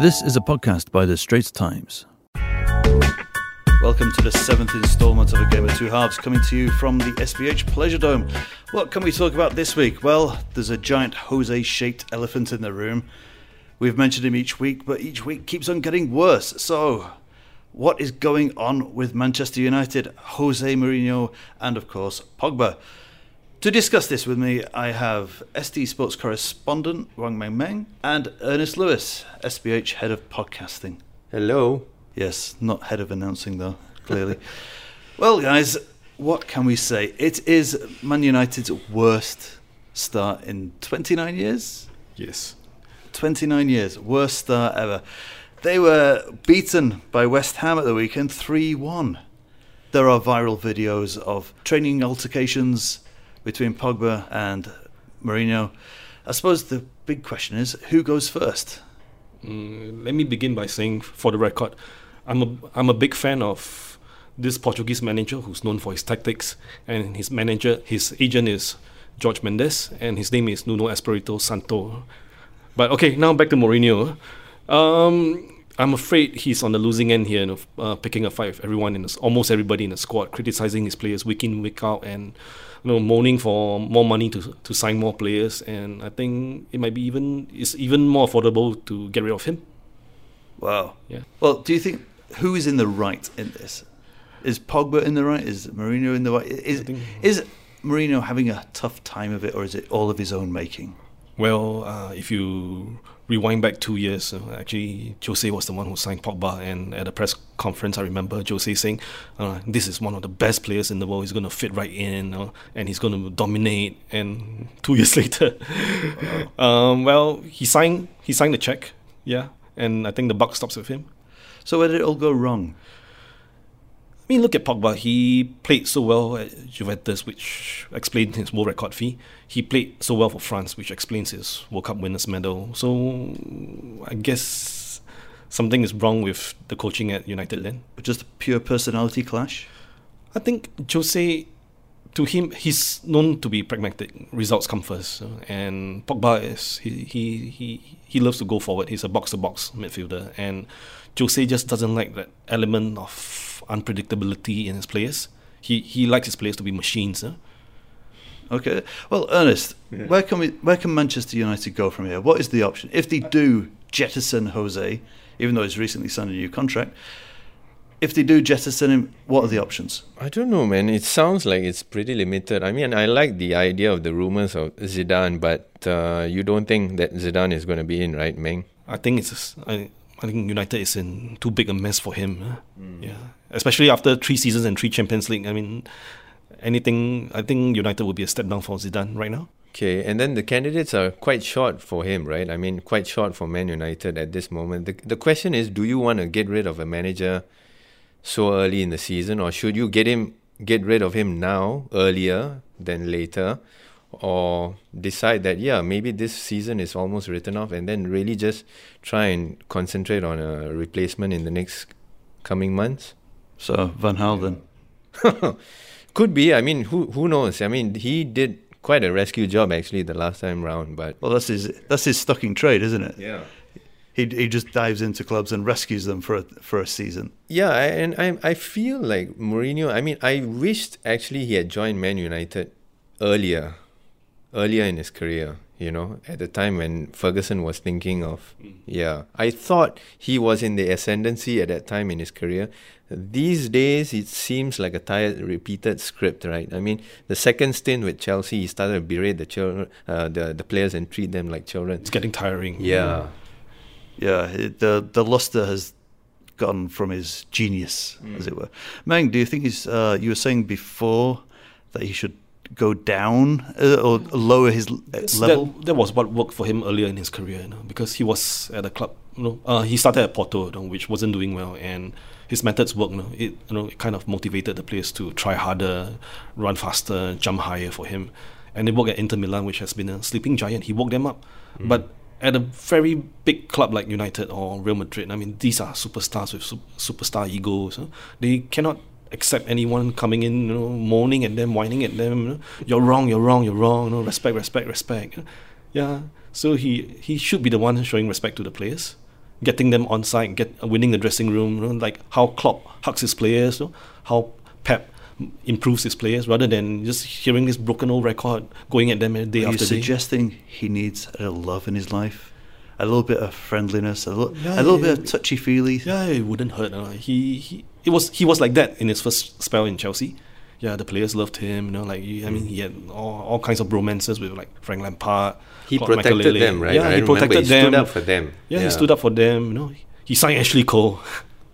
This is a podcast by the Straits Times. Welcome to the seventh instalment of A Game of Two Halves, coming to you from the SPH Pleasure Dome. What can we talk about this week? Well, there's a giant Jose shaped elephant in the room. We've mentioned him each week, but each week keeps on getting worse. So, what is going on with Manchester United, Jose Mourinho, and of course, Pogba? To discuss this with me, I have ST Sports correspondent Wang Meng Meng and Ernest Luis, SPH head of podcasting. Hello. Yes, not head of announcing though, clearly. well, guys, what can we say? It is Man United's worst start in 29 years. Yes. 29 years, worst start ever. They were beaten by West Ham at the weekend 3 1. There are viral videos of training altercations between Pogba and Mourinho. I suppose the big question is who goes first? Mm, let me begin by saying, for the record, I'm a, I'm a big fan of this Portuguese manager who's known for his tactics, and his manager, his agent is George Mendes, and his name is Nuno Espirito Santo. But okay, now back to Mourinho. Um, I'm afraid he's on the losing end here, you know, uh, picking a fight with everyone in the, almost everybody in the squad, criticizing his players week in week out, and you know moaning for more money to to sign more players. And I think it might be even it's even more affordable to get rid of him. Wow. Yeah. Well, do you think who is in the right in this? Is Pogba in the right? Is Mourinho in the right? Is think- is Mourinho having a tough time of it, or is it all of his own making? Well, uh, if you rewind back two years, uh, actually, Jose was the one who signed Pogba, and at a press conference, I remember Jose saying, uh, "This is one of the best players in the world. He's going to fit right in, uh, and he's going to dominate." And two years later, um, well, he signed he signed the check, yeah, and I think the buck stops with him. So where did it all go wrong? I mean, look at Pogba. He played so well at Juventus, which explains his world record fee. He played so well for France, which explains his World Cup winners medal. So I guess something is wrong with the coaching at United then. Just a pure personality clash? I think Jose, to him, he's known to be pragmatic. Results come first, and Pogba is he he he, he loves to go forward. He's a box to box midfielder, and Jose just doesn't like that element of unpredictability in his players. He he likes his players to be machines. Huh? Okay. Well, Ernest, where can we where can Manchester United go from here? What is the option if they do jettison Jose, even though he's recently signed a new contract? If they do jettison him, what are the options? I don't know, man. It sounds like it's pretty limited. I mean, I like the idea of the rumors of Zidane, but uh, you don't think that Zidane is going to be in, right, Meng? I think it's I, I think United is in too big a mess for him. huh? Yeah, especially after three seasons and three Champions League. I mean, anything. I think United would be a step down for Zidane right now. Okay, and then the candidates are quite short for him, right? I mean, quite short for Man United at this moment. The, the question is, do you want to get rid of a manager so early in the season, or should you get him get rid of him now, earlier than later, or decide that yeah, maybe this season is almost written off, and then really just try and concentrate on a replacement in the next coming months? So Van Halen. Could be. I mean, who who knows? I mean, he did quite a rescue job actually the last time round, but Well, that's his that's his stuck in trade, isn't it? yeah. He he just dives into clubs and rescues them for a, for a season. Yeah, and I I feel like Mourinho. I mean, I wished actually he had joined Man United earlier, earlier in his career. You know, at the time when Ferguson was thinking of, yeah, I thought he was in the ascendancy at that time in his career. These days, it seems like a tired, repeated script, right? I mean, the second stint with Chelsea, he started to berate the children, uh, the the players, and treat them like children. It's getting tiring. Yeah. Yeah, it, the the luster has gone from his genius, as it were. Meng, do you think he's? Uh, you were saying before that he should go down uh, or lower his uh, level. That, that was what worked for him earlier in his career, you know, because he was at a club. You know, uh, he started at Porto, you know, which wasn't doing well, and his methods worked. You know, it you know it kind of motivated the players to try harder, run faster, jump higher for him, and it worked at Inter Milan, which has been a sleeping giant. He woke them up, but at a very big club like United or Real Madrid, I mean, these are superstars with su- superstar egos. huh? They cannot accept anyone coming in, you know, moaning at them, whining at them. You know, you're wrong, you're wrong, you're wrong. You know, respect, respect, respect. Yeah. So he he should be the one showing respect to the players, getting them on side, get winning the dressing room, you know, like how Klopp hugs his players, you know, how Pep improves his players, rather than just hearing this broken old record going at them day Are you after day. suggesting he needs a little love in his life? A little bit of friendliness, a little, Yeah, a little yeah, bit of touchy feely. Yeah, it wouldn't hurt. Uh. He, he it was he was like that in his first spell in Chelsea. Yeah, the players loved him. You know, like I mean, he had all, all kinds of romances with like Frank Lampard. He Claude protected Makelele. them, right? Yeah, I he remember protected he them. stood up for them. Yeah, he stood up for them. You know, he signed Ashley Cole.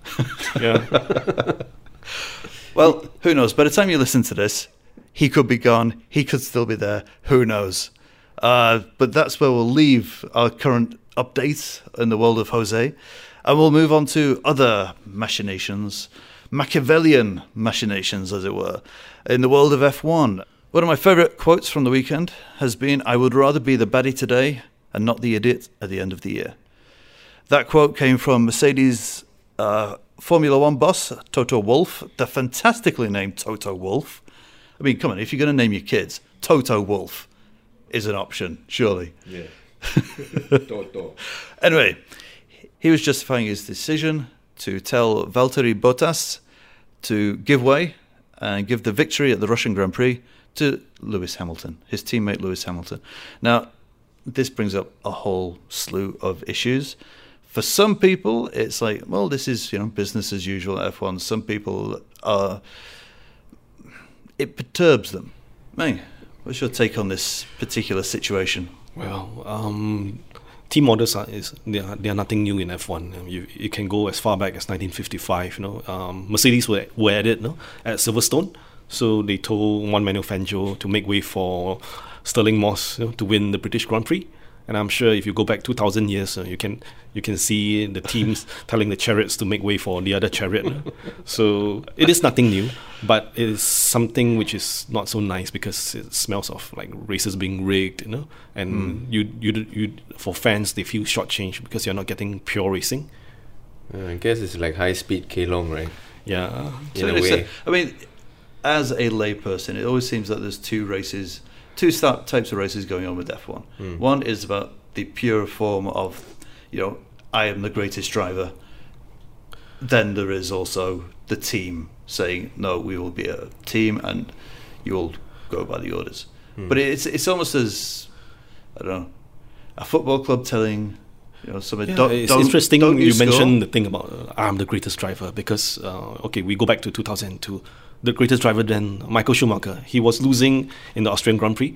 yeah, Well, who knows? By the time you listen to this, he could be gone. He could still be there. Who knows? Uh, but that's where we'll leave our current updates in the world of Jose. And we'll move on to other machinations, Machiavellian machinations, as it were, in the world of F1. One of my favourite quotes from the weekend has been I would rather be the baddie today and not the idiot at the end of the year. That quote came from Mercedes uh, Formula One boss, Toto Wolff, the fantastically named Toto Wolff. I mean, come on, if you're going to name your kids, Toto Wolff is an option, surely. Yeah. Toto. Anyway, he was justifying his decision to tell Valtteri Bottas to give way and give the victory at the Russian Grand Prix to Lewis Hamilton, his teammate Lewis Hamilton. Now, this brings up a whole slew of issues. For some people, it's like, well, this is you know business as usual at F1. Some people are, it perturbs them. May, what's your take on this particular situation? Well, um, team orders are is they are, they are nothing new in F1. Um, You you can go as far back as 1955. You know, um, Mercedes were were at it, no, at Silverstone. So they told Juan Manuel Fangio to make way for Stirling Moss you know, to win the British Grand Prix. And I'm sure if you go back 2,000 years, uh, you can you can see the teams telling the chariots to make way for the other chariot. so it is nothing new, but it is something which is not so nice because it smells of like races being rigged, you know. And you, you you for fans they feel shortchanged because you're not getting pure racing. Uh, I guess it's like high speed K Long, right? Yeah, In a way. I mean, as a layperson, it always seems that there's two races, two types of races going on with F1. Hmm. One is about the pure form of, you know, I am the greatest driver. Then there is also the team saying, no, we will be a team and you will go by the orders. Hmm. But it's it's almost as, I don't know, a football club telling, you know, somebody, Yeah, don't, it's don't- interesting don't you score." mentioned the thing about uh, I'm the greatest driver because uh, okay we go back to 2002 the greatest driver than Michael Schumacher he was losing in the Austrian Grand Prix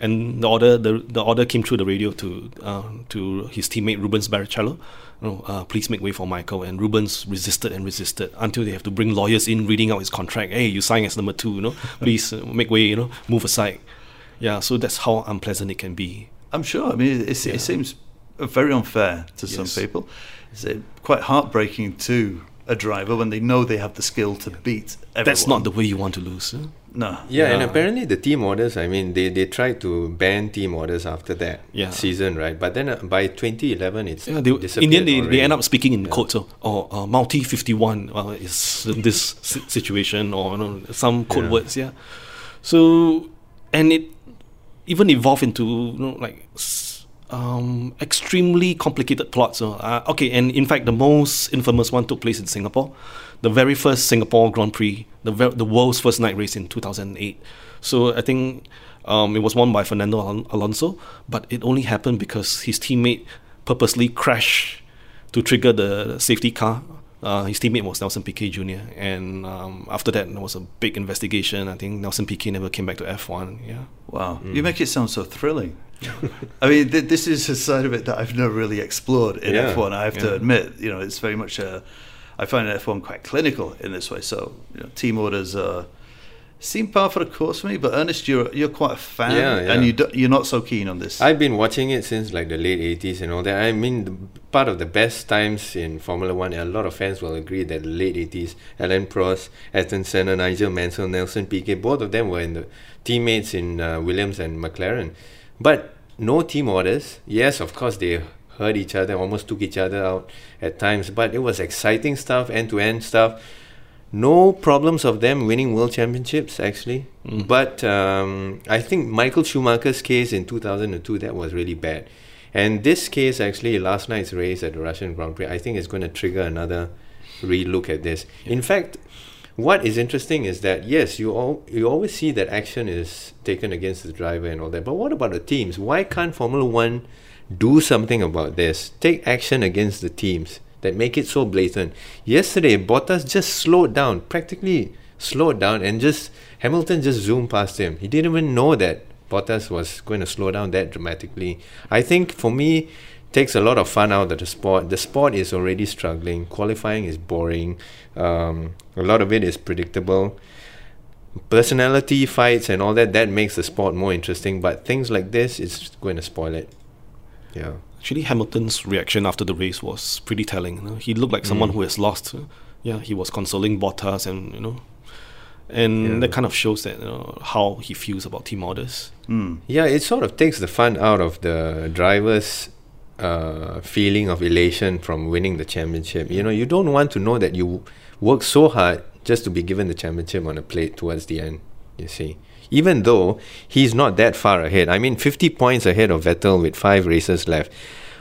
and the order the, the order came through the radio to uh, to his teammate Rubens Barrichello you know, uh, please make way for Michael and Rubens resisted and resisted until they have to bring lawyers in reading out his contract hey you sign as number two you know please uh, make way you know move aside yeah so that's how unpleasant it can be I'm sure. I mean, Yeah. it seems very unfair to some people. It's uh, quite heartbreaking to a driver when they know they have the skill to beat everyone. that's not the way you want to lose huh? no. Yeah, and apparently the team orders, I mean, they, they tried to ban team orders after that Yeah. season, right? But then uh, by 2011, it's Yeah, they, in the end, they, already. they end up speaking in Yeah. quotes. Oh, oh uh, multi 51 uh, is this situation, or you know, some code Yeah. words, yeah. So, and it even evolved into, you know, like, s- um, extremely complicated plots. Uh, uh, okay, and in fact, the most infamous one took place in Singapore. The very first Singapore Grand Prix, the, ver- the world's first night race in 2008. So I think um, it was won by Fernando Alon- Alonso, but it only happened because his teammate purposely crashed to trigger the safety car. Uh, his teammate was Nelson Piquet Jr. And um, after that, there was a big investigation. I think Nelson Piquet never came back to F1. Yeah. Wow. Mm. You make it sound so thrilling. I mean, th- this is a side of it that I've never really explored in Yeah. F1. I have to admit, you know, it's very much a. I find F1 quite clinical in this way. So, you know, team orders uh, seem par for the course for me. But Ernest, you're you're quite a fan, Yeah, yeah. and you do, you're not so keen on this. I've been watching it since like the late 80s and all that. I mean, the, part of the best times in Formula One, and a lot of fans will agree that the late 80s, Alain Prost, Ayrton Senna, Nigel Mansell, Nelson Piquet, both of them were in the teammates in uh, Williams and McLaren. But no team orders. Yes, of course, they hurt each other, almost took each other out at times, but it was exciting stuff, end to end stuff. No problems of them winning world championships, actually. Mm. But um, I think Michael Schumacher's case in 2002, that was really bad. And this case, actually, last night's race at the Russian Grand Prix, I think is going to trigger another relook at this. In fact, what is interesting is that yes, you all you always see that action is taken against the driver and all that. But what about the teams? Why can't Formula One do something about this? Take action against the teams that make it so blatant. Yesterday, Bottas just slowed down, practically slowed down, and just Hamilton just zoomed past him. He didn't even know that Bottas was going to slow down that dramatically. I think for me, takes a lot of fun out of the sport. The sport is already struggling. Qualifying is boring. Um, a lot of it is predictable. Personality fights and all that that makes the sport more interesting. But things like this is going to spoil it. Yeah. Actually, Hamilton's reaction after the race was pretty telling. You know? He looked like someone Mm. who has lost. Yeah, he was consoling Bottas, and you know, and Yeah. that kind of shows that you know, how he feels about team orders. Hmm. Yeah, it sort of takes the fun out of the driver's uh, feeling of elation from winning the championship. You know, you don't want to know that you worked so hard just to be given the championship on a plate towards the end, you see. Even though he's not that far ahead. I mean, 50 points ahead of Vettel with five races left.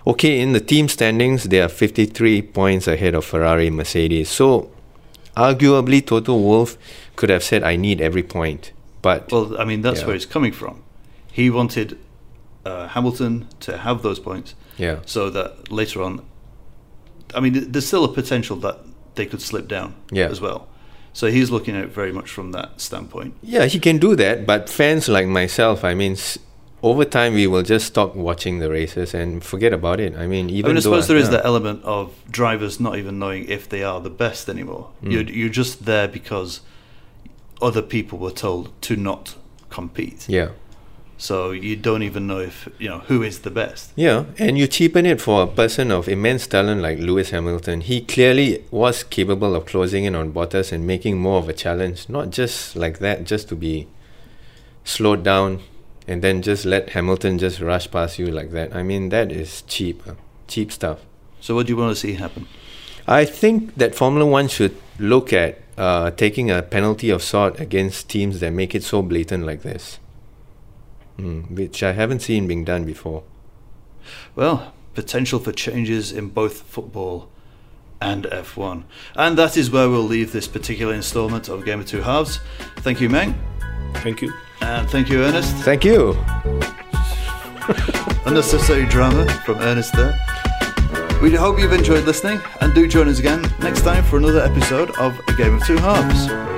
Okay, in the team standings, they are 53 points ahead of Ferrari Mercedes. So, arguably, Toto Wolff could have said, I need every point. But Well, I mean, that's Yeah. where it's coming from. He wanted uh, Hamilton to have those points yeah. so that later on, I mean, there's still a potential that they could slip down Yeah. as well. So he's looking at it very much from that standpoint. Yeah, he can do that, but fans like myself, I mean, over time we will just stop watching the races and forget about it. I mean, even I mean, I though suppose there is yeah. that element of drivers not even knowing if they are the best anymore. Mm. You're, you're just there because other people were told to not compete. Yeah, So you don't even know if you know who is the best. yeah, and you cheapen it for a person of immense talent like Lewis Hamilton. He clearly was capable of closing in on Bottas and making more of a challenge, not just like that, just to be slowed down and then just let Hamilton just rush past you like that. I mean, that is cheap, uh, cheap stuff. So what do you want to see happen? I think that Formula One should look at uh, taking a penalty of sort against teams that make it so blatant like this, mm, which I haven't seen being done before. Well, potential for changes in both football and F1. And that is where we'll leave this particular installment of Game of Two Halves. Thank you, Meng. Thank you. And thank you, Ernest. Thank you. Unnecessary drama from Ernest there. We hope you've enjoyed listening and do join us again next time for another episode of A Game of Two Halves.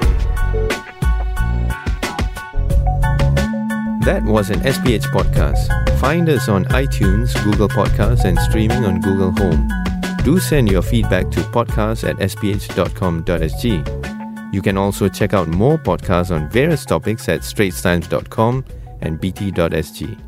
That was an SPH podcast. Find us on iTunes, Google Podcasts, and streaming on Google Home. Do send your feedback to podcast at sph.com.sg. You can also check out more podcasts on various topics at straitstimes.com and bt.sg.